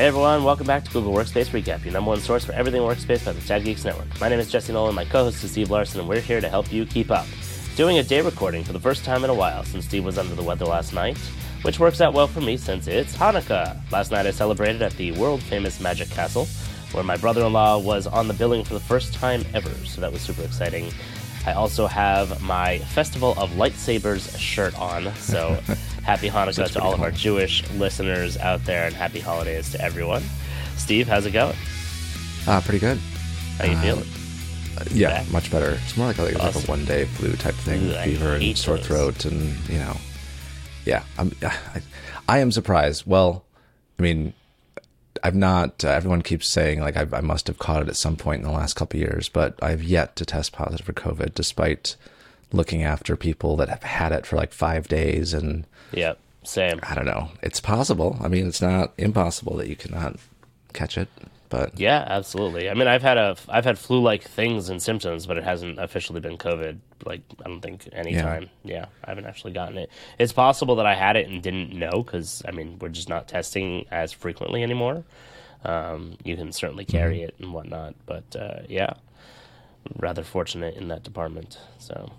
Hey everyone, welcome back to Google Workspace Recap, your number one source for everything workspace by the Chat Geeks Network. My name is Jesse Nolan, my co-host is Steve Larson, and we're here to help you keep up. Doing a day recording for the first time in a while since Steve was under the weather last night, which works out well for me since it's Hanukkah. Last night I celebrated at the world famous Magic Castle, where my brother-in-law was on the billing for the first time ever, so that was super exciting. I also have my Festival of Lightsabers shirt on, so happy Hanukkah to all of our Jewish listeners out there, and happy holidays to everyone. Steve, how's it going? Uh, pretty good. How you Uh, feeling? Yeah, Back? much better. It's more like a, like, like a one day flu type thing, Ooh, fever and sore those. throat, and you know, yeah. I'm, I, I am surprised. Well, I mean, I've not. Uh, everyone keeps saying like I've, I must have caught it at some point in the last couple of years, but I've yet to test positive for COVID, despite looking after people that have had it for like five days, and Yep, same. I don't know. It's possible. I mean, it's not impossible that you cannot catch it, but Yeah, absolutely. I mean, I've had a I've had flu-like things and symptoms, but it hasn't officially been COVID. Like, I don't think any Yeah. time. Yeah, I haven't actually gotten it. It's possible that I had it and didn't know because I mean, we're just not testing as frequently anymore. Um, you can certainly carry Mm-hmm. it and whatnot, but uh, yeah, rather fortunate in that department. So,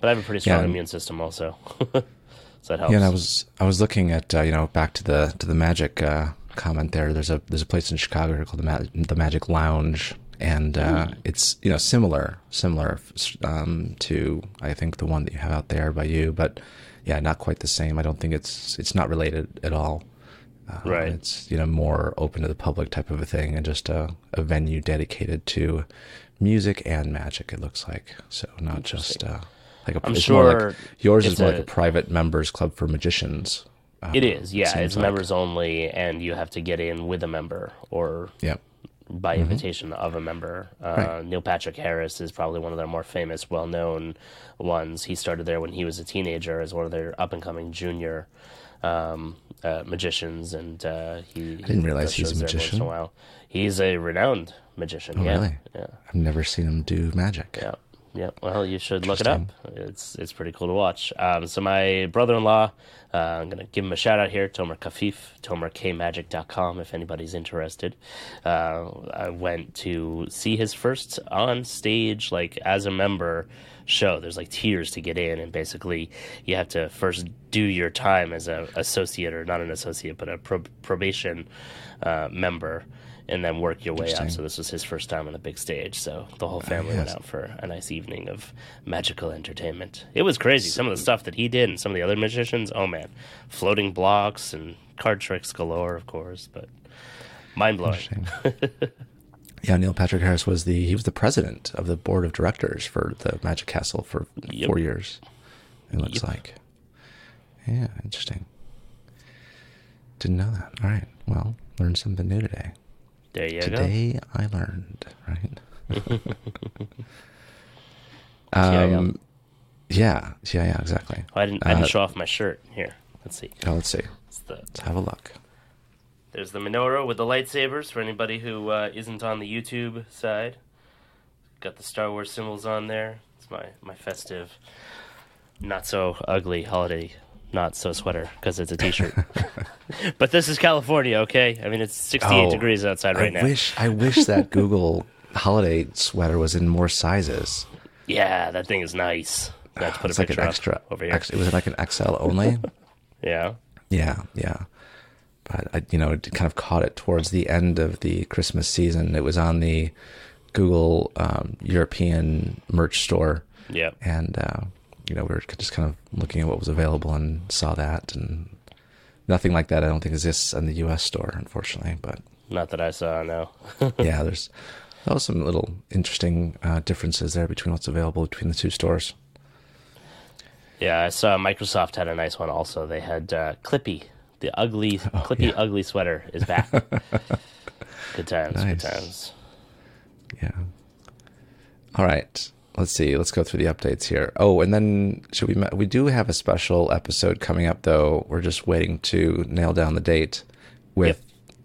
but I have a pretty strong Yeah. immune system also, so that helps. Yeah, and I was I was looking at uh, you know back to the to the magic uh, comment there. There's a there's a place in Chicago called the Ma- the Magic Lounge, and uh, it's you know similar similar um, to I think the one that you have out there by you, but yeah, not quite the same. I don't think it's it's not related at all. Uh, Right. It's you know more open to the public type of a thing, and just a, a venue dedicated to music and magic. It looks like so, not just uh, like a. I'm sure like, yours is more a- like a private members club for magicians. Uh, It is, yeah. seems It's like. members only, and you have to get in with a member or Yep. by invitation of a member. Uh, Mm-hmm. Right. Neil Patrick Harris is probably one of their more famous, well known ones. He started there when he was a teenager as one of their up and coming junior um, uh, magicians, and uh, he. I didn't realize he's a magician. A while. He's a renowned magician. Oh, yeah. really? Yeah. I've never seen him do magic. Yeah. Yeah. Well, you should look it up. It's it's pretty cool to watch. Um, so my brother-in-law, uh, I'm gonna give him a shout out here, Tomer Kafif, TomerKMagic.com, if anybody's interested. Uh, I went to see his first on stage, like as a member show. There's like tiers to get in, and basically you have to first do your time as a associate or not an associate, but a pro- probation uh, member. And then work your way up. So this was his first time on a big stage. So the whole ah, family went yes. out for a nice evening of magical entertainment. It was crazy. Some of the stuff that he did and some of the other magicians, oh man. Floating blocks and card tricks galore, of course, but mind blowing. Yeah, Neil Patrick Harris was the he was the president of the board of directors for the Magic Castle for Yep. four years. It looks Yep. like. Yeah, interesting. Didn't know that. All right. Well, learned something new today. There you go. Today I learned, right? Um, yeah, yeah, yeah, exactly. Oh, I didn't. I didn't Uh, show off my shirt. Here, let's see. Oh, let's see. The, Let's have a look. there's the menorah with the lightsabers for anybody who uh, isn't on the YouTube side. Got the Star Wars symbols on there. It's my my festive, not so ugly holiday, not so sweater because it's a T-shirt. but this is California, okay? I mean, it's 68 Oh, degrees outside right I now. wish I wish that Google holiday sweater was in more sizes. Yeah, that thing is nice. Have put it's a like an extra. over here. Ex, was it like an XL only? Yeah. yeah, yeah. But I, you know, it kind of caught it towards the end of the Christmas season. It was on the Google um, European merch store, Yep. and uh, you know, we were just kind of looking at what was available and saw that, and nothing like that. I don't think exists in the U.S. store, unfortunately. But Not that I saw. No. yeah, there's there was some little interesting uh, differences there between what's available between the two stores. yeah, I saw Microsoft had a nice one. Also, they had uh, Clippy, the ugly Clippy yeah. ugly sweater is back. good times. Good times. Yeah. All right. Let's see. Let's go through the updates here. Oh, and then should we? We do have a special episode coming up, though. We're just waiting to nail down the date with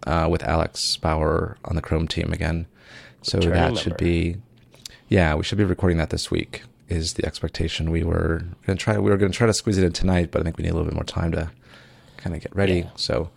uh, with Alex Bauer on the Chrome team again. So Returning that should be, yeah, we should be recording that this week. Is the expectation? We were gonna try. We were gonna try to squeeze it in tonight, but I think we need a little bit more time to kind of get ready. Yeah. So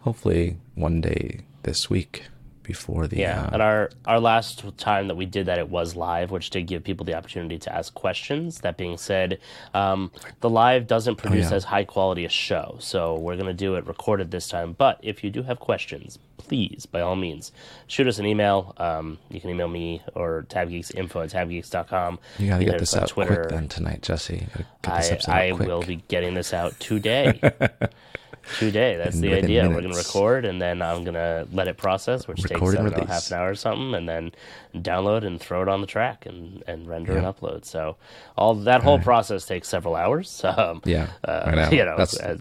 hopefully one day this week before the Yeah, uh, and our our last time that we did that, it was live, which did give people the opportunity to ask questions. That being said, um, the live doesn't produce Oh, yeah. as high quality a show, so we're gonna do it recorded this time. But if you do have questions, please, by all means, shoot us an email. Um, you can email me or tabgeeksinfo at tabgeeks.com. you gotta get this out quick then tonight, Jesse. Get this I, I will be getting this out today. today. That's the idea. We're going to record and then I'm going to let it process, which Record takes know, half an hour or something, and then download and throw it on the track and, and render and upload. So all that whole process takes several hours. Um, Yeah, uh. You know, That's- uh,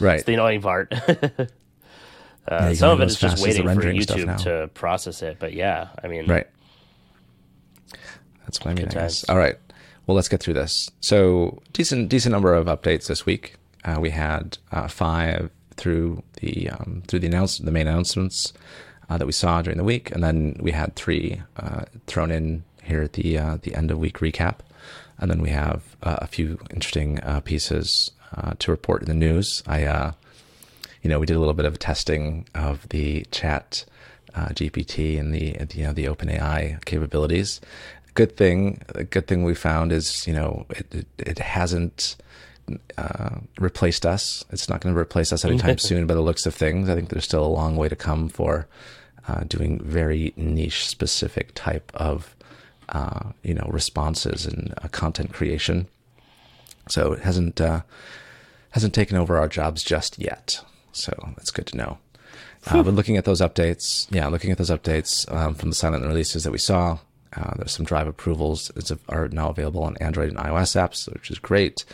right. it's the annoying part. Uh, you some of it is just waiting for YouTube to process it. But yeah, I mean, Right. That's what I mean. I. All right. Well, let's get through this. So decent, decent number of updates this week. Uh, we had uh, five through the um, through the announce the main announcements uh, that we saw during the week, and then we had three uh, thrown in here at the uh, the end of week recap, and then we have uh, a few interesting pieces to report in the news. I you know, we did a little bit of testing of the chat GPT and the, the, you know, the OpenAI capabilities. Good thing, a good thing we found is, you know, it, it, it hasn't uh, replaced us. It's not going to replace us anytime soon by the looks of things. I think there's still a long way to come for uh, doing very niche specific type of, uh, you know, responses and uh, content creation. So it hasn't, uh, hasn't taken over our jobs just yet. So that's good to know. Uh, but looking at those updates, yeah, looking at those updates um, from the silent releases that we saw, uh, there's some drive approvals that are now available on Android and iOS apps, which is great.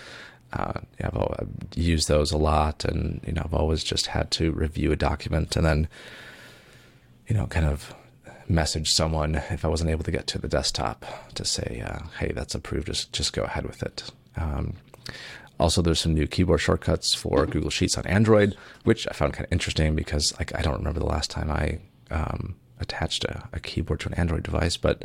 Uh, I've, I've used those a lot, and you know, I've always just had to review a document and then, you know, kind of message someone if I wasn't able to get to the desktop to say, uh, "Hey, that's approved. Just just go ahead with it." Um, also, there's some new keyboard shortcuts for Google Sheets on Android, which I found kind of interesting because like I don't remember the last time I um, attached a, a keyboard to an Android device. But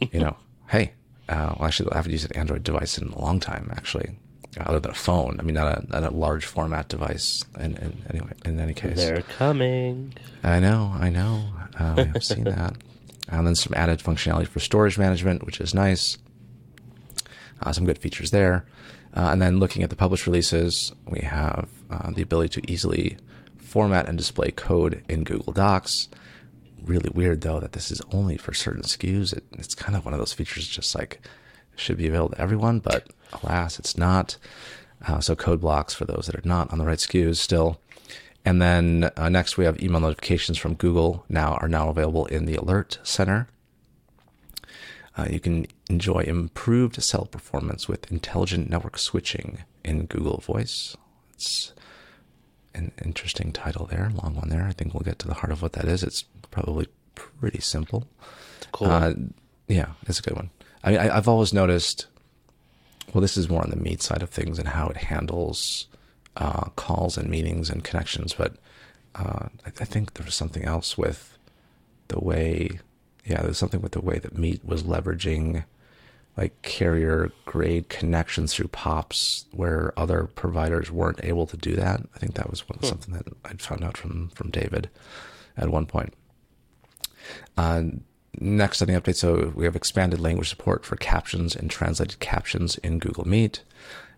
you know, hey, uh, well, actually, I haven't used an Android device in a long time, actually, other than a phone. I mean, not a not a large format device. In, in anyway, in any case, they're coming. I know, I know. Uh, I've seen that. And then some added functionality for storage management, which is nice. Uh, some good features there. Uh, and then looking at the published releases, we have uh, the ability to easily format and display code in Google Docs. Really weird though that this is only for certain SKUs. It, it's kind of one of those features just like should be available to everyone, but alas, it's not. Uh, so code blocks for those that are not on the right SKUs still. And then uh, next we have email notifications from Google now are now available in the Alert Center. Uh, you can enjoy improved cell performance with intelligent network switching in Google Voice. It's an interesting title there, long one there. I think we'll get to the heart of what that is. It's probably pretty simple. Cool. Uh, yeah, it's a good one. I mean, I, I've always noticed. Well, this is more on the Meet side of things and how it handles uh, calls and meetings and connections. But uh, I, I think there was something else with the way. Yeah, there's something with the way that Meet was leveraging like carrier grade connections through POPs where other providers weren't able to do that. I think that was one, something that I'd found out from from David at one point. Uh, next on the update, so we have expanded language support for captions and translated captions in Google Meet.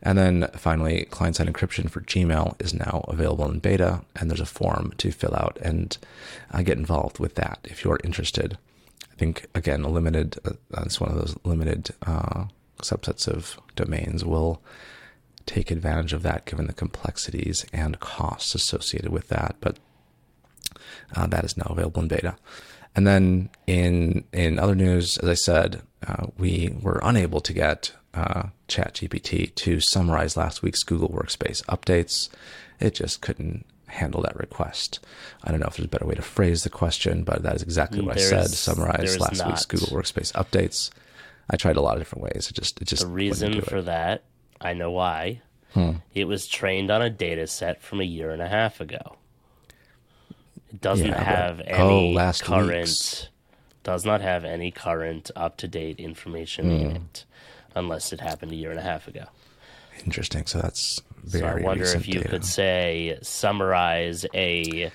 And then finally, client side encryption for Gmail is now available in beta, and there's a form to fill out and uh, get involved with that if you're interested. I think, again, a limited, uh, it's one of those limited uh, subsets of domains will take advantage of that given the complexities and costs associated with that. But uh, that is now available in beta. And then in in other news, as I said, uh, we were unable to get uh, ChatGPT to summarize last week's Google Workspace updates. It just couldn't handle that request. I don't know if there's a better way to phrase the question, but that is exactly what I said. Summarize there's last week's. Google Workspace updates. I tried a lot of different ways. It just it just The reason for it. Hmm. that, I know why. It was trained on a data set from a year and a half ago. It doesn't Yeah, but- have oh, any last current, week's. does not have any current up to date information Hmm. in it, unless it happened a year and a half ago. Interesting. So that's very. So I wonder if you data. could say summarize a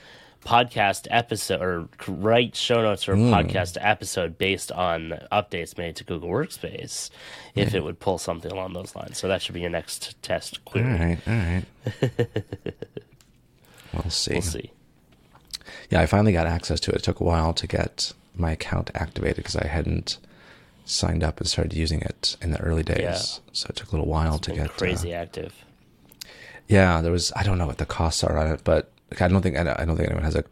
podcast episode or write show notes for a Hmm. podcast episode based on updates made to Google Workspace if it would pull something along those lines. So that should be your next test All query. right, all right. we'll see. We'll see. Yeah, I finally got access to it. It took a while to get my account activated because I hadn't signed up and started using it in the early days. Yeah. So it took a little while to Been get uh, crazy active. Yeah, there was. I don't know what the costs are on it, but like, I don't think I don't think anyone has a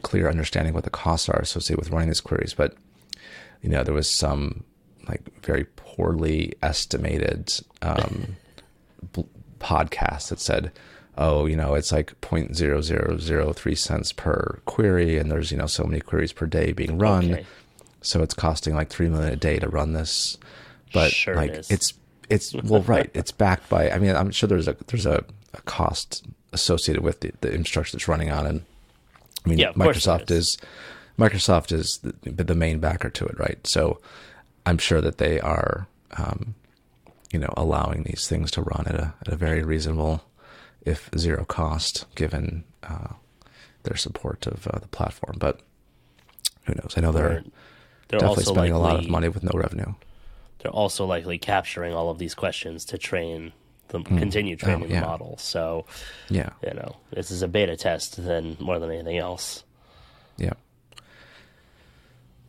clear understanding what the costs are associated with running these queries. But you know, there was some like very poorly estimated um, podcast that said, "Oh, you know, it's like point zero zero zero three cents per query, and there's you know so many queries per day being run, Okay. so it's costing like three million a day to run this." But Sure like is. it's it's well right it's backed by i mean i'm sure there's a there's a, a cost associated with the, the infrastructure that's running on and i mean Yeah, of course there microsoft is. microsoft is the, the main backer to it right so i'm sure that they are um, you know allowing these things to run at a at a very reasonable if zero cost given uh, their support of uh, the platform but who knows i know they're They're, definitely also spending a lot of money with no revenue They're also likely capturing all of these questions to train the continue training Hmm. Oh, yeah. the model. So yeah you know this is a beta test then more than anything else. Yeah.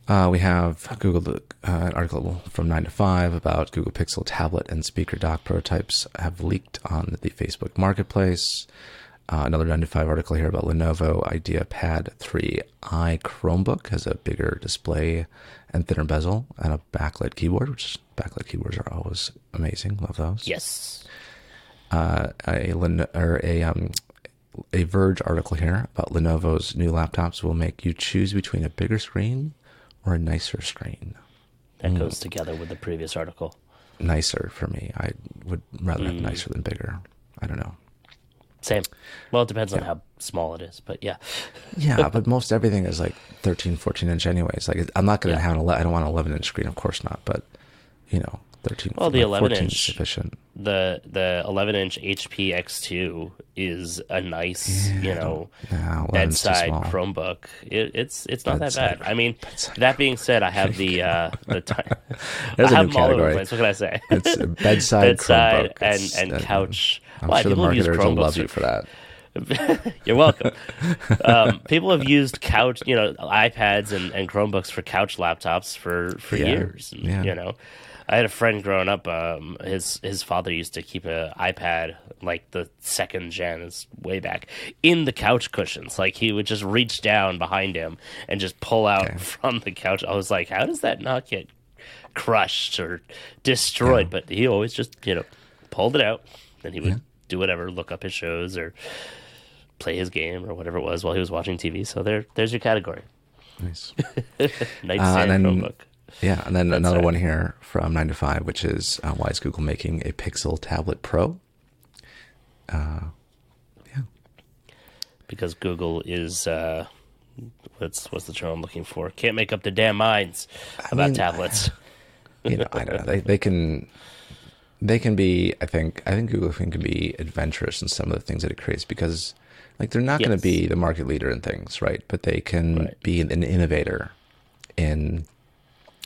Uh, we have Google uh, an article from nine to five about Google Pixel tablet and speaker dock prototypes have leaked on the Facebook Marketplace. Uh, another nine to five article here about Lenovo IdeaPad 3i Chromebook has a bigger display and thinner bezel and a backlit keyboard, which backlit keyboards are always amazing. Love those Yes. uh, a or a um, a Verge article here about Lenovo's new laptops will make you choose between a bigger screen or a nicer screen. That Mm. goes together with the previous article. Nicer for me. I would rather Mm. have nicer than bigger. I don't know. Same. Well, it depends on how small it is, but yeah. Yeah, but most everything is like 13, 14 inch anyways. Like I'm not going to Yeah. have an 11, I don't want an 11 inch screen, of course not, but you know, 13 Well, the 11 inch sufficient. The the 11 inch HP X2 is a nice, you know, No, bedside. Chromebook. It, it's it's not Bedside- that bad. I mean, that being said, I have the uh the ti- There's I a have new over the category. What can I say? It's a bedside, bedside Chromebook. and It's- and couch. I'm Why, sure the marketers will love you for that. You're welcome. um, people have used couch, you know, iPads and, and Chromebooks for couch laptops for, for Yeah, years. Yeah. You know, I had a friend growing up. Um, his his father used to keep an iPad like the second gen is way back in the couch cushions. Like he would just reach down behind him and just pull out Okay. from the couch. I was like, how does that not get crushed or destroyed? But he always just you know pulled it out. Then he would do whatever, look up his shows or play his game or whatever it was while he was watching TV. So there, there's your category. Nice. Nightstand and then- Chromebook. Yeah, and then another right. one here from nine to five, which is uh, why is Google making a Pixel Tablet Pro? Yeah. Because Google is uh, what's what's the term I'm looking for? Can't make up their damn minds about mean, tablets. You know, I don't know. They they can they can be. I think I think Google can be adventurous in some of the things that it creates because like they're not going to be the market leader in things, right? But they can Right. be an, an innovator in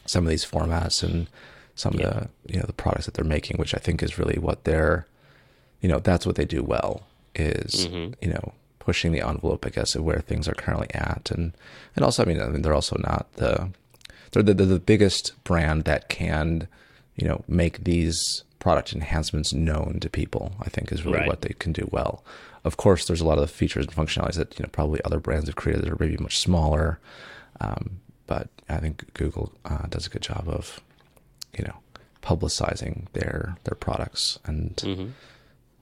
some of these formats and some Yeah. of the you know the products that they're making, which I think is really what they're you know that's what they do well is Mm-hmm. you know pushing the envelope, I guess, of where things are currently at, and and also, I mean, I mean, they're also not the they're the, they're the biggest brand that can you know make these product enhancements known to people. I think is really Right. what they can do well. Of course, there's a lot of features and functionalities that you know probably other brands have created that are maybe much smaller, um, but I think Google uh, does a good job of you know publicizing their their products and Mm-hmm.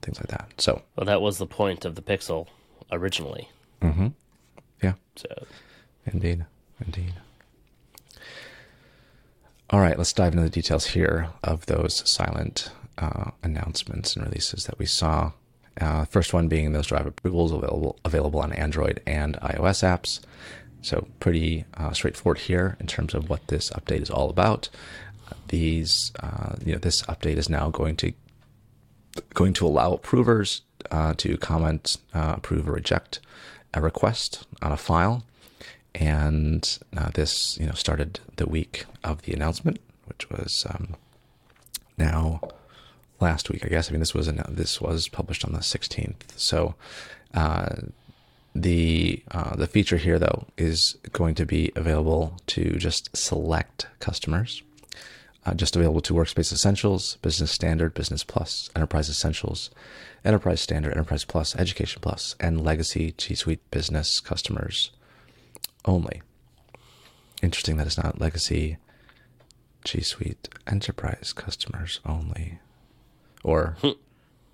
things like that. So Well, that was the point of the Pixel originally. yeah, So indeed, indeed. All right, let's dive into the details here of those silent uh, announcements and releases that we saw. Uh, first one being those drive approvals available available on Android and iOS apps. So pretty uh, straightforward here in terms of what this update is all about. These, uh, you know, this update is now going to going to allow approvers uh, to comment, uh, approve, or reject a request on a file, and uh, this you know started the week of the announcement, which was um, now last week, I guess. I mean, this was an, this was published on the 16th. So uh, the uh, the feature here though is going to be available to just select customers. Uh, just available to Workspace Essentials, Business Standard, Business Plus, Enterprise Essentials, Enterprise Standard, Enterprise Plus, Education Plus, and Legacy G Suite Business customers only. Interesting that it's not Legacy G Suite Enterprise customers only, or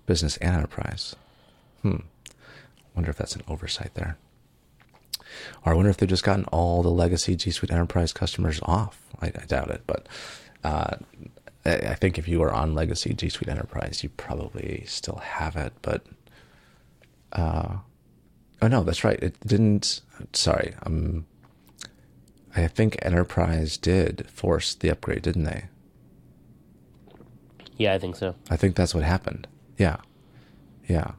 Business and Enterprise. Hmm. I wonder if that's an oversight there. Or I wonder if they've just gotten all the legacy G Suite Enterprise customers off. I, I doubt it, but uh, I, I think if you are on legacy G Suite Enterprise, you probably still have it. But uh, oh no, that's right. It didn't. Sorry, um, I think Enterprise did force the upgrade, didn't they? Yeah, I think so. I think that's what happened. Yeah, yeah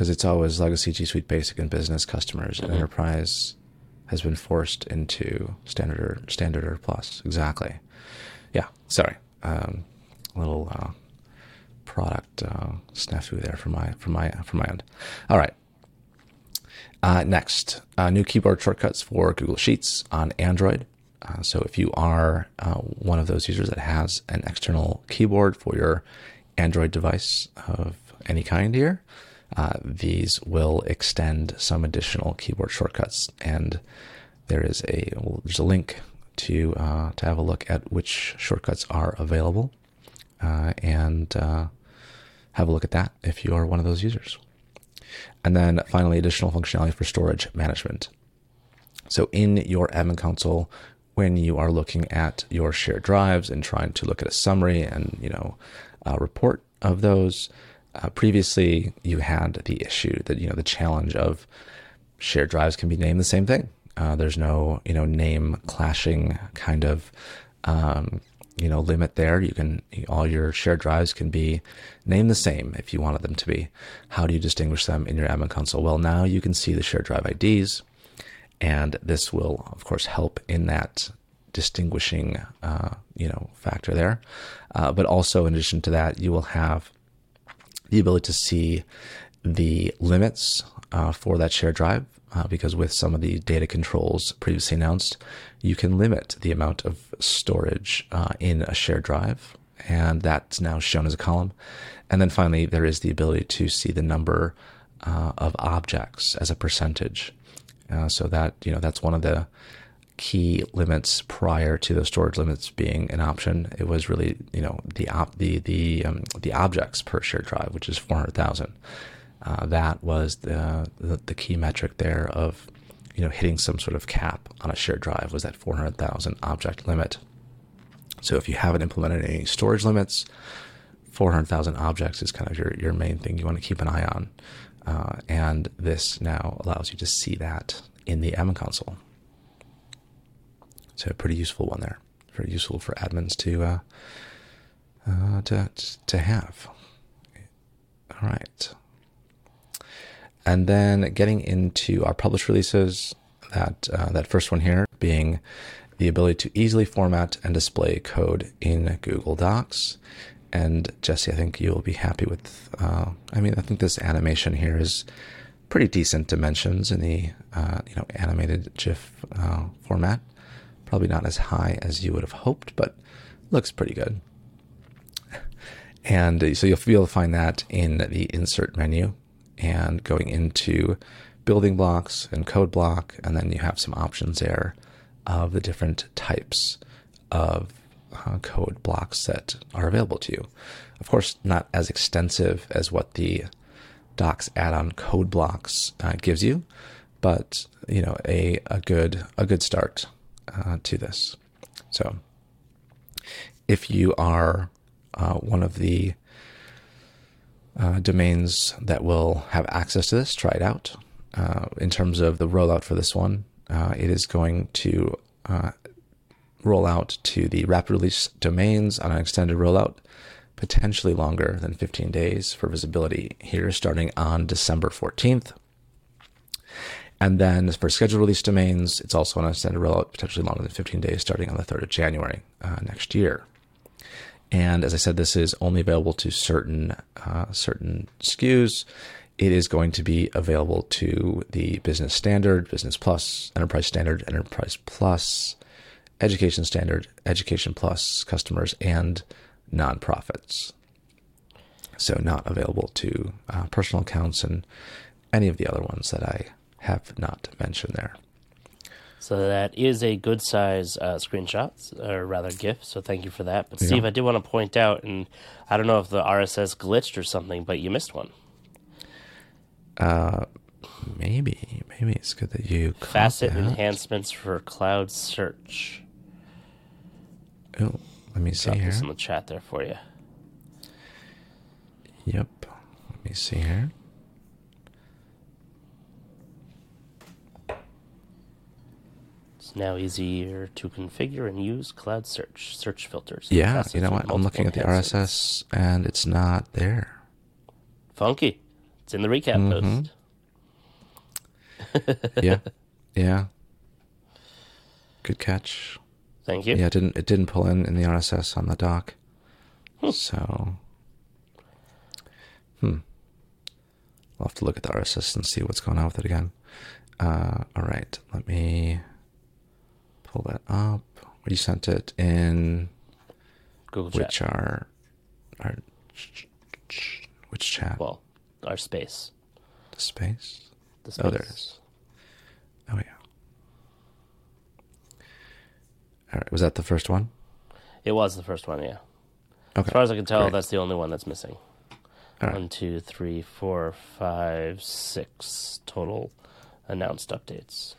because it's always legacy G Suite Basic and Business customers, mm-hmm. Enterprise has been forced into standard or standard or plus. Exactly. Yeah. Sorry. Um, little uh, product uh, snafu there from my from my from my end. All right. Uh, next, uh, new keyboard shortcuts for Google Sheets on Android. Uh, so if you are uh, one of those users that has an external keyboard for your Android device of any kind here, uh, these will extend some additional keyboard shortcuts. And there is a well, there's a link to uh, to have a look at which shortcuts are available, uh, and uh, have a look at that if you are one of those users. And then finally, additional functionality for storage management. So in your admin console, when you are looking at your shared drives and trying to look at a summary and you know a report of those, uh, previously, you had the issue that you know the challenge of shared drives can be named the same thing. Uh, there's no you know name clashing kind of um, you know limit there. You can all your shared drives can be named the same if you wanted them to be. How do you distinguish them in your admin console? Well, now you can see the shared drive IDs, and this will of course help in that distinguishing uh, you know factor there. Uh, but also in addition to that, you will have the ability to see the limits uh, for that shared drive, uh, because with some of the data controls previously announced, you can limit the amount of storage uh, in a shared drive, and that's now shown as a column. And then finally, there is the ability to see the number uh, of objects as a percentage. Uh, so that you know that's one of the key limits prior to those storage limits being an option. It was really, you know, the op- the the um, the objects per shared drive, which is four hundred thousand. Uh, that was the, the, the key metric there of, you know, hitting some sort of cap on a shared drive was that four hundred thousand object limit. So if you haven't implemented any storage limits, four hundred thousand objects is kind of your your main thing you want to keep an eye on. Uh, and this now allows you to see that in the admin console. So a pretty useful one there. Very useful for admins to uh, uh, to to have. All right. And then getting into our published releases, that uh, that first one here being the ability to easily format and display code in Google Docs. And Jesse, I think you'll be happy with. Uh, I mean, I think this animation here is pretty decent dimensions in the uh, you know animated GIF uh, format. Probably not as high as you would have hoped, but looks pretty good. And so you'll be able to find that in the insert menu and going into building blocks and code block. And then you have some options there of the different types of uh, code blocks that are available to you. Of course, not as extensive as what the Docs add-on code blocks uh, gives you, but you know a a good a good start uh, to this. So, if you are uh, one of the uh, domains that will have access to this, try it out. Uh, in terms of the rollout for this one, uh, it is going to roll out to the rapid release domains on an extended rollout, potentially longer than 15 days for visibility here, starting on December 14th. And then for scheduled release domains, it's also on a rollout, potentially longer than 15 days, starting on the 3rd of January uh, next year. And as I said, this is only available to certain uh, certain SKUs. It is going to be available to the Business Standard, Business Plus, Enterprise Standard, Enterprise Plus, Education Standard, Education Plus customers, and nonprofits. So not available to uh, personal accounts and any of the other ones that I have not mentioned there. So that is a good size uh, screenshot, or rather GIF. So thank you for that. But Steve, Yeah. I did want to point out, and I don't know if the RSS glitched or something, but you missed one. Uh, maybe, maybe it's good that you Facet that. enhancements for cloud search. Oh, let me see Drop here. this in the chat there for you. Yep. Let me see here. It's now easier to configure and use cloud search search filters. Yeah, you know what? I'm looking at the RSS and it's not there. Funky. It's in the recap Mm-hmm. post. Yeah. yeah. Good catch. Thank you. Yeah, it didn't it didn't pull in in the RSS on the dock. So hmm. I'll have to look at the RSS and see what's going on with it again. Uh, all right, let me pull that up. We sent it in Google Chat. which are our which chat? Well, our space. the space. The space. Oh, there it is. Oh yeah. All right, was that the first one? It was the first one, yeah. Okay. As far as I can tell, great. that's the only one that's missing. All right. One, two, three, four, five, six total announced updates.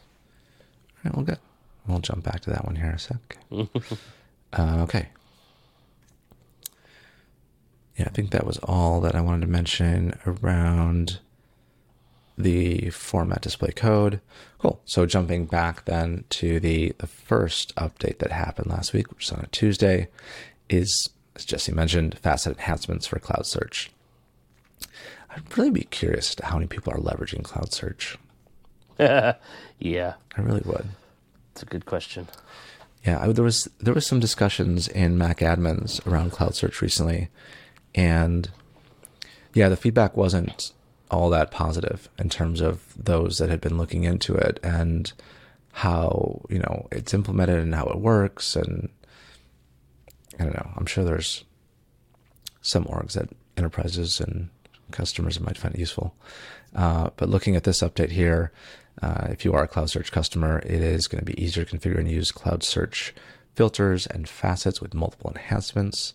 All right, well, good. We'll jump back to that one here in a sec. uh, okay. Yeah, I think that was all that I wanted to mention around the format display code. Cool. So jumping back then to the, the first update that happened last week, which is on a Tuesday, is, as Jesse mentioned, facet enhancements for cloud search. I'd really be curious to how many people are leveraging cloud search. yeah, I really would. It's a good question. Yeah, I, there was there was some discussions in Mac admins around cloud search recently, and yeah, the feedback wasn't all that positive in terms of those that had been looking into it and how you know it's implemented and how it works and I don't know. I'm sure there's some orgs that enterprises and customers might find it useful. Uh, but looking at this update here, uh, if you are a Cloud Search customer, it is going to be easier to configure and use Cloud Search filters and facets with multiple enhancements.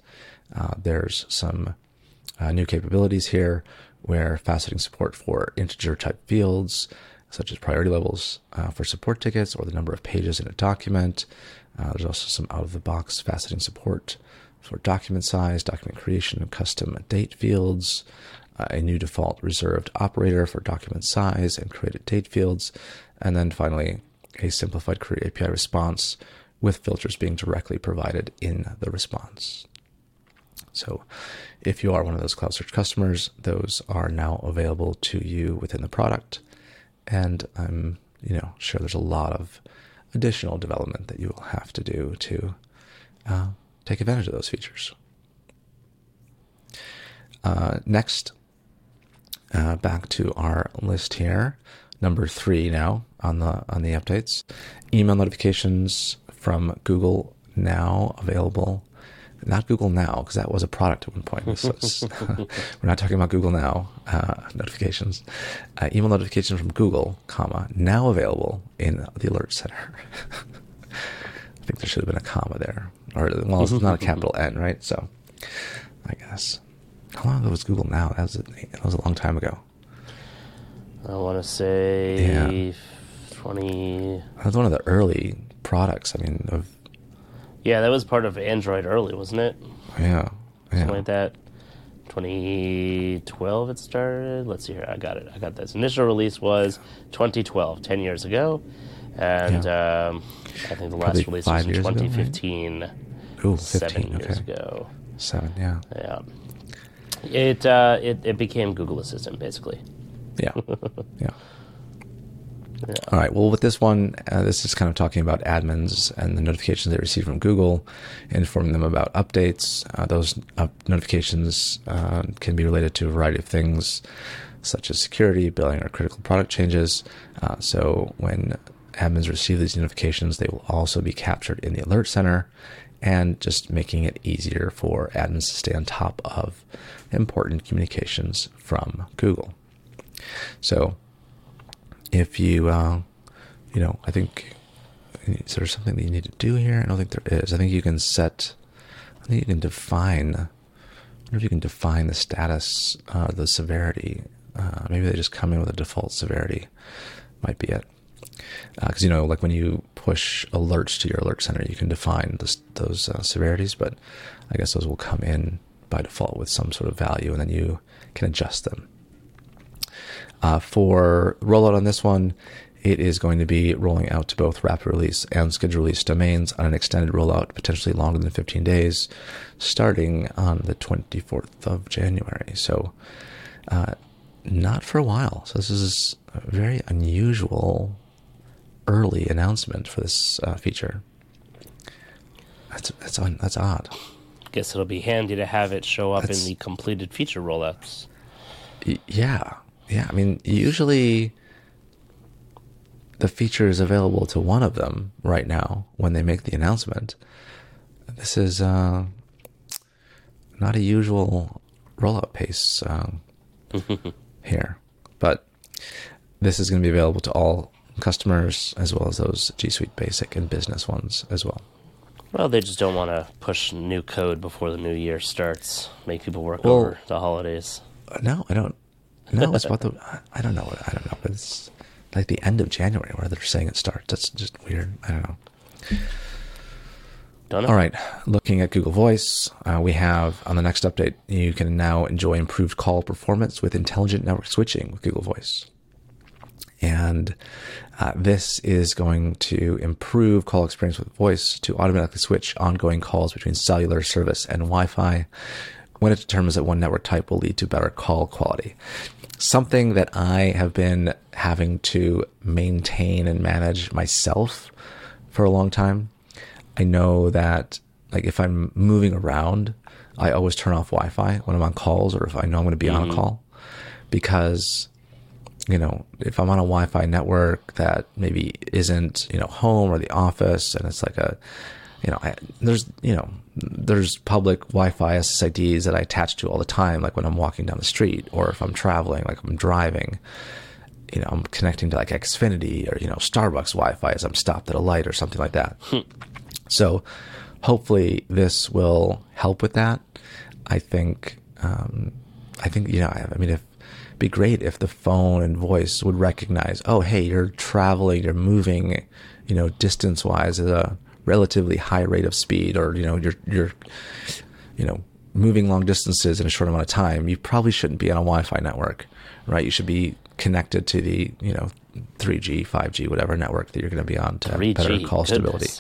Uh, there's some uh, new capabilities here where faceting support for integer type fields, such as priority levels uh, for support tickets or the number of pages in a document. Uh, there's also some out of the box faceting support for document size, document creation, and custom date fields, a new default reserved operator for document size and created date fields, and then finally a simplified query API response with filters being directly provided in the response. So, if you are one of those Cloud Search customers, those are now available to you within the product. And I'm, you know, sure there's a lot of additional development that you will have to do to uh, take advantage of those features. Uh, next, uh, back to our list here, number three now on the on the updates, email notifications from Google now available. Not Google Now, because that was a product at one point. This was, we're not talking about Google Now uh, notifications. Uh, email notifications from Google, comma now available in the Alert Center. I think there should have been a comma there, or well, it's not a capital N, right? So, I guess. How long ago was Google Now? That was a, that was a long time ago. I want to say Yeah. 20. That was one of the early products. I mean, of Yeah, that was part of Android early, wasn't it? yeah, yeah. Something like that. 2012 it started. Let's see here. I got it. I got this. Initial release was 2012, 10 years ago. And um, I think the Probably last release was in years ago, right? 2015, Ooh, 15, seven okay. years ago. Seven, yeah. Yeah. It, uh, it it became Google Assistant basically. Yeah. yeah. Yeah. All right. Well, with this one, uh, this is kind of talking about admins and the notifications they receive from Google, informing them about updates. Uh, those up notifications uh, can be related to a variety of things, such as security, billing, or critical product changes. Uh, so when admins receive these notifications, they will also be captured in the Alert Center, and just making it easier for admins to stay on top of important communications from Google. So if you, uh, you know, I think is there something that you need to do here? I don't think there is. I think you can set. I think you can define. I wonder if you can define the status, uh, the severity. Uh, maybe they just come in with a default severity. Might be it. Because uh, you know, like when you push alerts to your alert center, you can define this, those uh, severities, but I guess those will come in by default with some sort of value, and then you can adjust them. Uh, for rollout on this one, it is going to be rolling out to both rapid release and scheduled release domains on an extended rollout, potentially longer than 15 days, starting on the 24th of January. So, uh, not for a while. So, this is a very unusual early announcement for this uh, feature. That's that's that's odd. Guess it'll be handy to have it show up that's, in the completed feature rollouts. Yeah, yeah, I mean, usually the feature is available to one of them right now when they make the announcement. This is uh, not a usual rollout pace uh, here, but this is going to be available to all customers as well as those G Suite Basic and Business ones as well. Well, they just don't want to push new code before the new year starts, make people work well, over the holidays. No, I don't. No, it's about the. I don't know. I don't know. It's like the end of January where they're saying it starts. That's just weird. I don't know. Don't know. All right. Looking at Google Voice, uh, we have on the next update, you can now enjoy improved call performance with intelligent network switching with Google Voice. And uh, this is going to improve call experience with voice to automatically switch ongoing calls between cellular service and Wi Fi when it determines that one network type will lead to better call quality something that I have been having to maintain and manage myself for a long time. I know that like if I'm moving around, I always turn off Wi-Fi when I'm on calls or if I know I'm going to be mm-hmm. on a mm-hmm. call because you know, if I'm on a Wi-Fi network that maybe isn't, you know, home or the office and it's like a you know, I, there's, you know, there's public Wi-Fi SSIDs that I attach to all the time, like when I'm walking down the street or if I'm traveling, like I'm driving. You know, I'm connecting to like Xfinity or you know Starbucks Wi-Fi as I'm stopped at a light or something like that. Hmm. So, hopefully, this will help with that. I think, um, I think you know, I mean, if be great if the phone and voice would recognize, oh, hey, you're traveling, you're moving, you know, distance wise at a relatively high rate of speed or you know you're you're you know moving long distances in a short amount of time you probably shouldn't be on a wi-fi network right? You should be connected to the you know 3g 5g whatever network that you're going to be on to have better call goodness. stability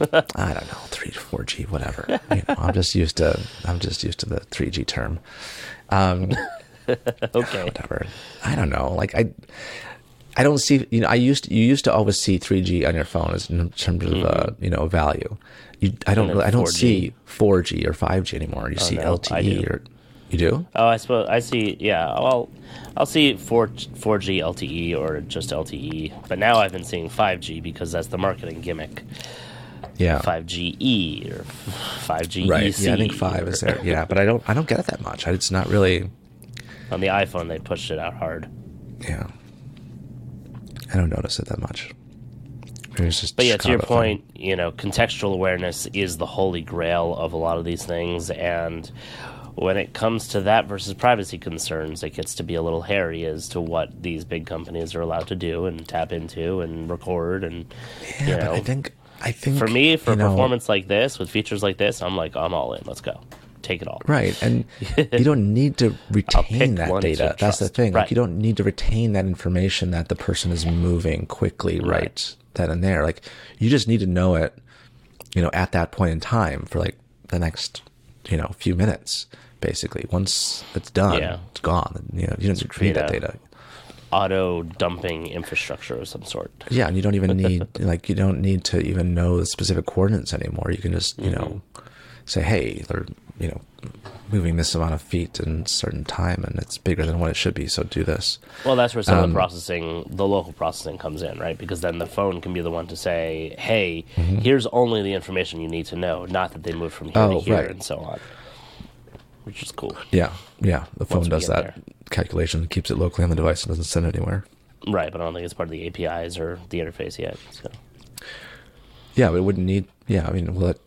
i don't know 3 to 4g whatever. You know, i'm just used to i'm just used to the 3g term. Um, okay whatever i don't know like i I don't see, you know, I used to, you used to always see 3G on your phone as in terms of, uh, mm-hmm. uh, you know, value. You, I don't, I don't 4G. see 4G or 5G anymore. You oh, see no, LTE or, you do? Oh, I suppose I see. Yeah, well, I'll see 4 4G LTE or just LTE. But now I've been seeing 5G because that's the marketing gimmick. Yeah, 5GE or 5G right. Yeah, I think five or, is there. Yeah, but I don't, I don't get it that much. It's not really. On the iPhone, they pushed it out hard. Yeah. I don't notice it that much. but yeah, to your point, thing. you know, contextual awareness is the holy grail of a lot of these things, and when it comes to that versus privacy concerns, it gets to be a little hairy as to what these big companies are allowed to do and tap into and record and yeah, you know. I think I think for me, for performance know, like this with features like this, I'm like, I'm all in. Let's go take it all. Right. And you don't need to retain that data. That's the thing. Right. Like you don't need to retain that information that the person is moving quickly right, right then and there. Like you just need to know it, you know, at that point in time for like the next, you know, few minutes, basically. Once it's done, yeah. it's gone. You know, you don't need to create that data. auto dumping infrastructure of some sort. Yeah, and you don't even need like you don't need to even know the specific coordinates anymore. You can just you know mm-hmm. say, hey, they're you know moving this amount of feet in a certain time, and it's bigger than what it should be. So do this. Well, that's where some Um, of the processing, the local processing, comes in, right? Because then the phone can be the one to say, "Hey, Mm-hmm. here's only the information you need to know, not that they moved from here Oh, to here right. and so on." Which is cool, Yeah, yeah. The phone does that calculation, keeps it locally on the device, and doesn't send it anywhere. right? But I don't think it's part of the APIs or the interface yet. So Yeah, but it wouldn't need. Yeah, I mean, will it?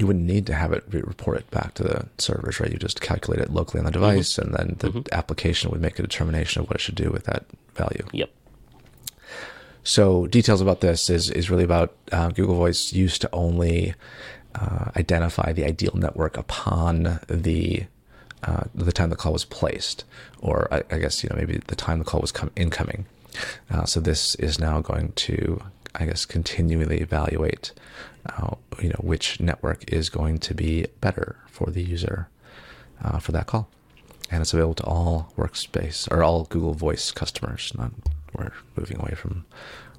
You wouldn't need to have it report it back to the servers, right? You just calculate it locally on the device, and then the application would make a determination of what it should do with that value. yep, So details about this is is really about uh, Google Voice used to only uh, identify the ideal network upon the uh, the time the call was placed, or I, I guess you know maybe the time the call was come incoming. Uh, so this is now going to I guess continually evaluate uh, you know which network is going to be better for the user uh, for that call, and it's available to all Workspace or all Google Voice customers. Not we're moving away from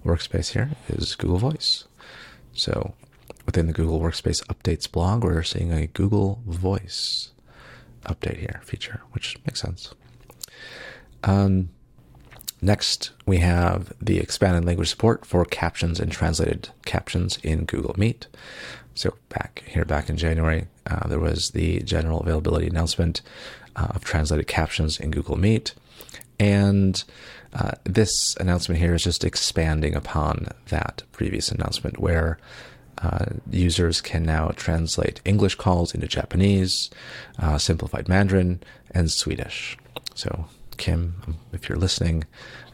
Workspace here is Google Voice. So within the Google Workspace updates blog, we're seeing a Google Voice update here feature, which makes sense. Um, next, we have the expanded language support for captions and translated captions in Google Meet. So back here, back in January, uh, there was the general availability announcement uh, of translated captions in Google Meet, and uh, this announcement here is just expanding upon that previous announcement, where uh, users can now translate English calls into Japanese, uh, simplified Mandarin, and Swedish. So, Kim, if you're listening,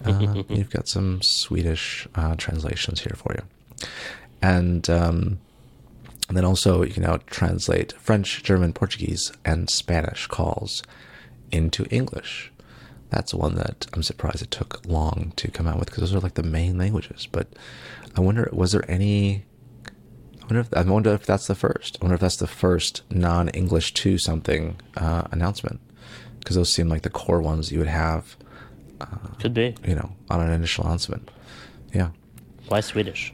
uh, you've got some Swedish uh, translations here for you. And, um, and then also, you can now translate French, German, Portuguese, and Spanish calls into English. That's one that I'm surprised it took long to come out with because those are like the main languages. But I wonder, was there any I wonder if I wonder if that's the first. I wonder if that's the first non-English to something uh, announcement, because those seem like the core ones you would have, could be. you know, on an initial announcement. Yeah. Why Swedish?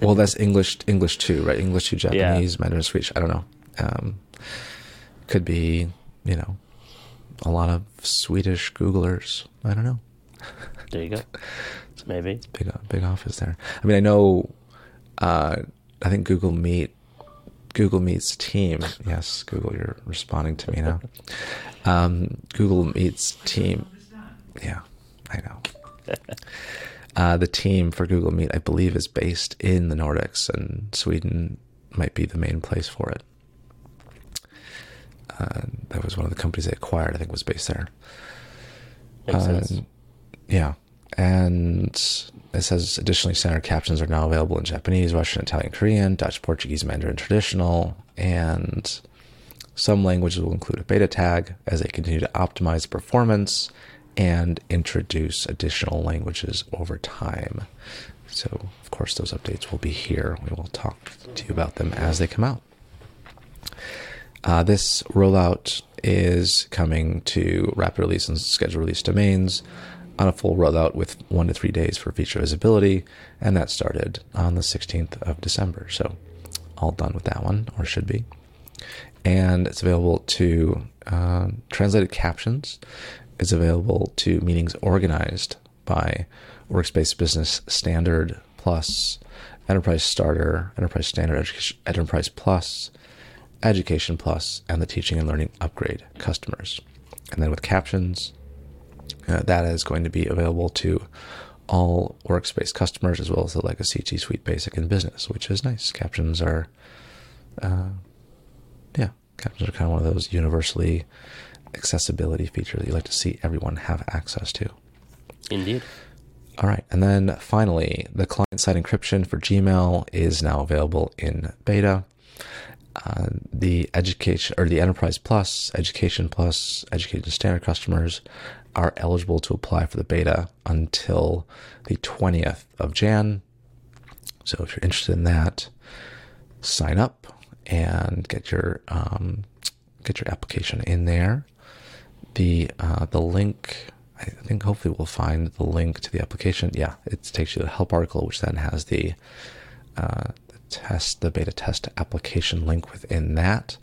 Well, that's English English too, right? English to Japanese, Mandarin, Swedish. I don't know. Um, could be, you know, a lot of Swedish Googlers. I don't know. There you go. Maybe. big big office there. I mean, I know. Uh, I think Google Meet, Google Meet's team. Yes, Google, you're responding to me now. Um, Google Meet's team. Yeah, I know. Uh, the team for Google Meet, I believe, is based in the Nordics, and Sweden might be the main place for it. Uh, that was one of the companies they acquired. I think was based there. Makes sense. Um, yeah. And it says additionally, standard captions are now available in Japanese, Russian, Italian, Korean, Dutch, Portuguese, Mandarin traditional, and some languages will include a beta tag as they continue to optimize performance and introduce additional languages over time. So, of course, those updates will be here. We will talk to you about them as they come out. Uh, this rollout is coming to rapid release and scheduled release domains on a full rollout with one to three days for feature visibility, and that started on the 16th of December. So, all done with that one, or should be. And it's available to uh, translated captions. It's available to meetings organized by Workspace Business Standard Plus, Enterprise Starter, Enterprise Standard, Education, Enterprise Plus, Education Plus, and the Teaching and Learning Upgrade customers. And then with captions, uh, that is going to be available to all Workspace customers as well as the Legacy G Suite Basic and Business, which is nice. Captions are, uh, yeah, captions are kind of one of those universally accessibility features that you like to see everyone have access to. Indeed. All right, and then finally, the client-side encryption for Gmail is now available in beta. Uh, the education or the Enterprise Plus, Education Plus, Education Standard customers are eligible to apply for the beta until the 20th of Jan. So if you're interested in that, sign up and get your um, get your application in there. the uh, the link. I think hopefully we'll find the link to the application. Yeah, it takes you to the help article, which then has the, uh, the test, the beta test application link within that.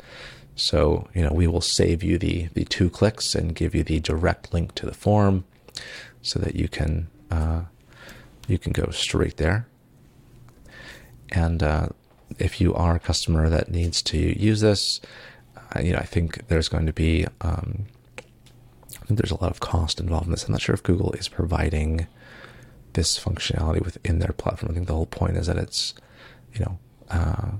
So you know we will save you the the two clicks and give you the direct link to the form, so that you can uh, you can go straight there. And uh, if you are a customer that needs to use this, uh, you know I think there's going to be um, I think there's a lot of cost involved in this. I'm not sure if Google is providing this functionality within their platform. I think the whole point is that it's, you know, uh,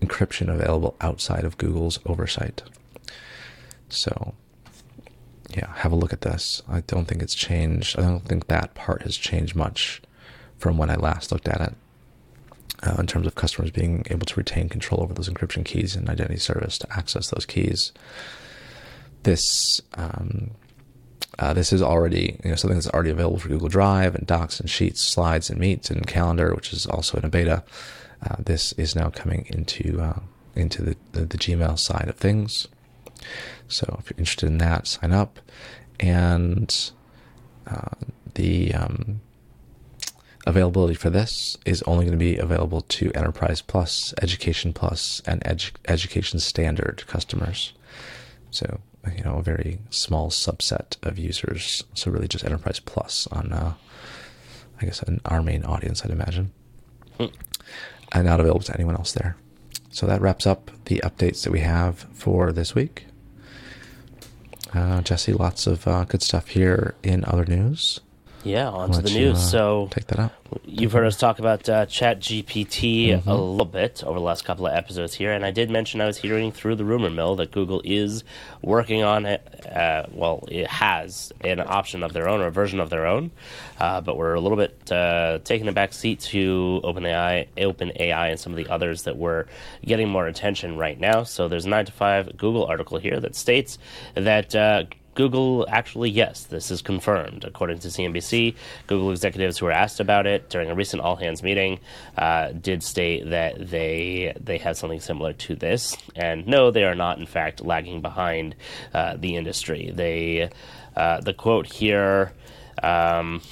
encryption available outside of Google's oversight. So, yeah, have a look at this. I don't think it's changed. I don't think that part has changed much from when I last looked at it. Uh, in terms of customers being able to retain control over those encryption keys and identity service to access those keys this um, uh, this is already you know something that's already available for Google Drive and Docs and Sheets, Slides and Meets and Calendar, which is also in a beta. Uh, this is now coming into uh, into the, the, the Gmail side of things. So if you're interested in that, sign up. And uh, the um, availability for this is only going to be available to Enterprise Plus, Education Plus, and Edu- Education Standard customers. So you know a very small subset of users. So really just Enterprise Plus on, uh, I guess, an, our main audience, I'd imagine, hmm. And not available to anyone else there. So that wraps up the updates that we have for this week. Uh, Jesse, lots of uh, good stuff here in other news. Yeah, on to the news. Uh, so take that up. You've heard us talk about uh, Chat GPT mm-hmm. a little bit over the last couple of episodes here, and I did mention I was hearing through the rumor mill that Google is working on it. Uh, well, it has an option of their own or a version of their own, uh, but we're a little bit uh, taking a back seat to OpenAI, OpenAI, and some of the others that were getting more attention right now. So there's a nine to five Google article here that states that uh, Google actually, yes, this is confirmed. According to CNBC, Google executives who were asked about it during a recent all hands meeting uh, did state that they they have something similar to this, and no, they are not in fact lagging behind uh, the industry. They uh, the quote here. Um,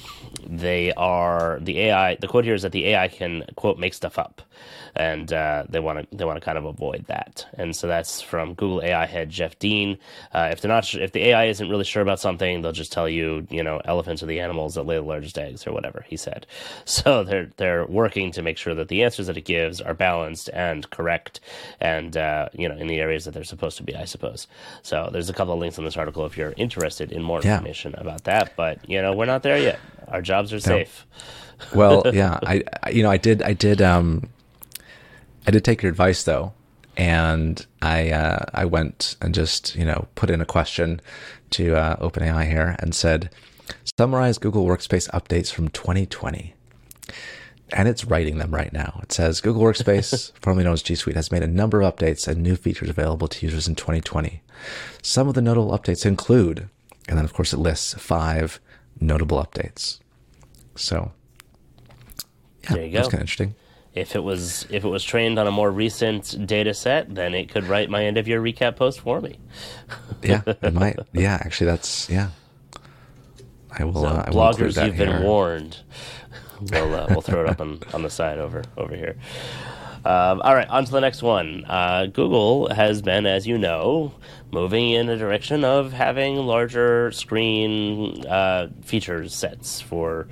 they are the AI. The quote here is that the AI can quote make stuff up and uh, they want to they want to kind of avoid that. And so that's from Google AI head Jeff Dean. Uh, if they're not if the AI isn't really sure about something, they'll just tell you you know elephants are the animals that lay the largest eggs or whatever he said. So they're they're working to make sure that the answers that it gives are balanced and correct, and uh, you know in the areas that they're supposed to be, I suppose. So there's a couple of links in this article if you're interested in more information about that. But you know we're not there yet. Our jobs are safe. well, yeah, I, I, you know I did I did um I did take your advice though, and I uh, I went and just you know put in a question to uh, OpenAI here and said, summarize Google Workspace updates from 2020. And it's writing them right now. It says Google Workspace, formerly known as G Suite, has made a number of updates and new features available to users in 2020. Some of the notable updates include, and then of course it lists five notable updates. So, yeah, there you go. That's kind of interesting. If it was if it was trained on a more recent data set, then it could write my end of year recap post for me. yeah, it might. Yeah, actually, that's yeah. I will. So uh, I bloggers, will you've here. been warned. We'll uh, we'll throw it up on, on the side over over here. Um, all right, on to the next one. Uh, Google has been, as you know, moving in the direction of having larger screen uh, feature sets for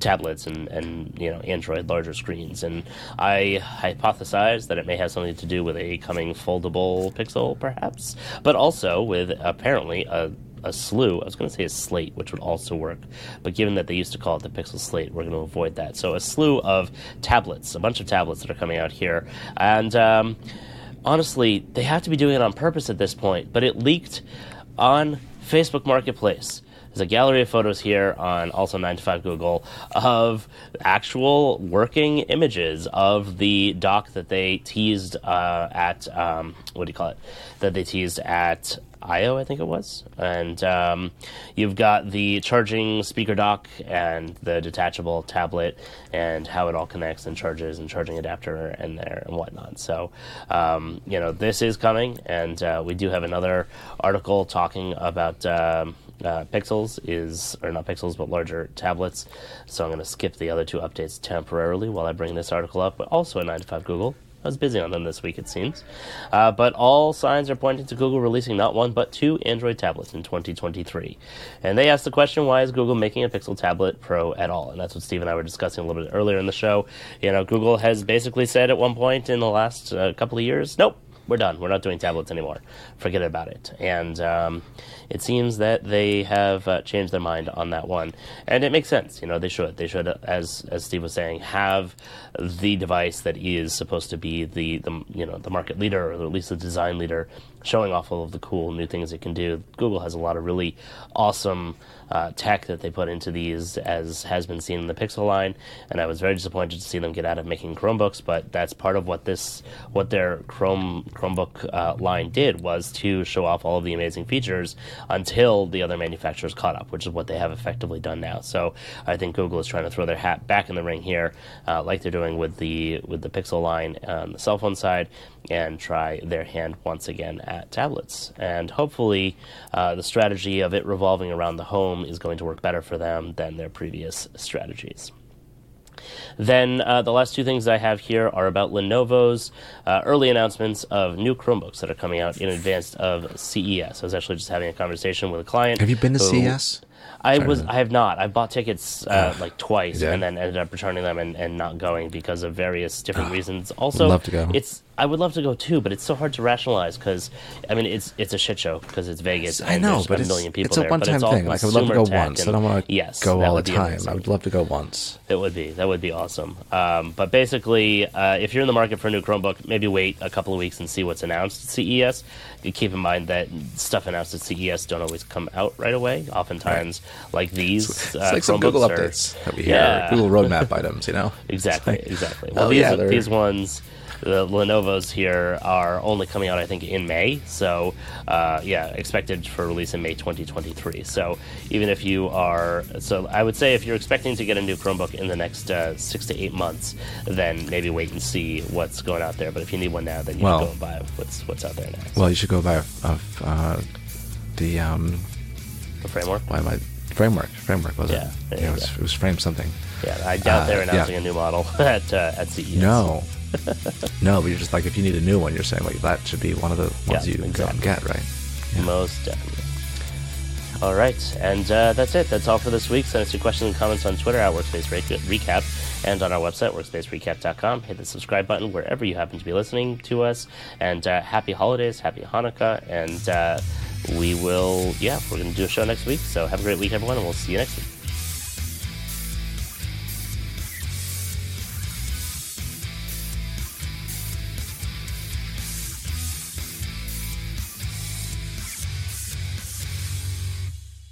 tablets and, and you know Android larger screens. And I hypothesize that it may have something to do with a coming foldable Pixel, perhaps, but also with apparently a a slew. I was going to say a slate, which would also work, but given that they used to call it the Pixel Slate, we're going to avoid that. So a slew of tablets, a bunch of tablets that are coming out here, and um, honestly, they have to be doing it on purpose at this point. But it leaked on Facebook Marketplace. There's a gallery of photos here on also 9 to 5 Google of actual working images of the dock that they teased uh, at, um, what do you call it? That they teased at IO, I think it was. And um, you've got the charging speaker dock and the detachable tablet and how it all connects and charges and charging adapter and there and whatnot. So, um, you know, this is coming, and uh, we do have another article talking about. Um, uh, Pixels is, or not Pixels, but larger tablets. So I'm going to skip the other two updates temporarily while I bring this article up, but also at 9 to 5 Google. I was busy on them this week, it seems. Uh, but all signs are pointing to Google releasing not one, but two Android tablets in 2023. And they asked the question, why is Google making a Pixel Tablet Pro at all? And that's what Steve and I were discussing a little bit earlier in the show. You know, Google has basically said at one point in the last uh, couple of years, nope, we're done. We're not doing tablets anymore. Forget about it. And um, it seems that they have uh, changed their mind on that one, and it makes sense. You know, they should. They should, as as Steve was saying, have the device that is supposed to be the the you know the market leader or at least the design leader, showing off all of the cool new things it can do. Google has a lot of really awesome uh, tech that they put into these, as has been seen in the Pixel line. And I was very disappointed to see them get out of making Chromebooks, but that's part of what this, what their Chrome Chromebook uh, line did was to show off all of the amazing features until the other manufacturers caught up, which is what they have effectively done now. So I think Google is trying to throw their hat back in the ring here, uh, like they're doing with the with the Pixel line on the cell phone side, and try their hand once again at tablets. And hopefully, uh, the strategy of it revolving around the home is going to work better for them than their previous strategies. Then uh, the last two things I have here are about Lenovo's uh, early announcements of new Chromebooks that are coming out in advance of CES. I was actually just having a conversation with a client. Have you been to who, CES? I was. I have not. I bought tickets uh, like twice, did? and then ended up returning them and, and not going because of various different reasons. Also, love to go. It's. I would love to go too, but it's so hard to rationalize because I mean it's it's a shit show because it's Vegas. I know, but a it's, million people it's a one-time thing. Like I would love to go once. I don't want to yes, go all the time. amazing. I would love to go once. It would be. That would be awesome. Um, but basically, uh, if you're in the market for a new Chromebook, maybe wait a couple of weeks and see what's announced at CES. Keep in mind that stuff announced at CES don't always come out right away. Oftentimes, like these, It's uh, like some Google are- updates that we hear, Yeah. Google roadmap items. You know, Exactly, like, exactly. Well, oh, these yeah, these ones, the Lenovo's here are only coming out, I think, in May. So, uh, yeah, expected for release in May 2023. So, even if you are, so I would say if you're expecting to get a new Chromebook in the next uh, six to eight months, then maybe wait and see what's going out there. But if you need one now, then you Well- should go and buy what's what's out there now. Well, you should go buy a, a, uh, the um, the framework. why am I framework? Framework was Yeah, it? Yeah, it was, it was frame something. Yeah, I doubt Uh, they're yeah. announcing a new model at uh, at CES. No, no, but you're just like if you need a new one, you're saying like that should be one of the ones Yeah, you go and get, right? Yeah. Most definitely. All right, and uh, that's it. That's all for this week. Send us your questions and comments on Twitter at Workspace Recap and on our website, workspacerecap.com. Hit the subscribe button wherever you happen to be listening to us. And uh, happy holidays, happy Hanukkah. And uh, we will, yeah, we're going to do a show next week. So have a great week, everyone, and we'll see you next week.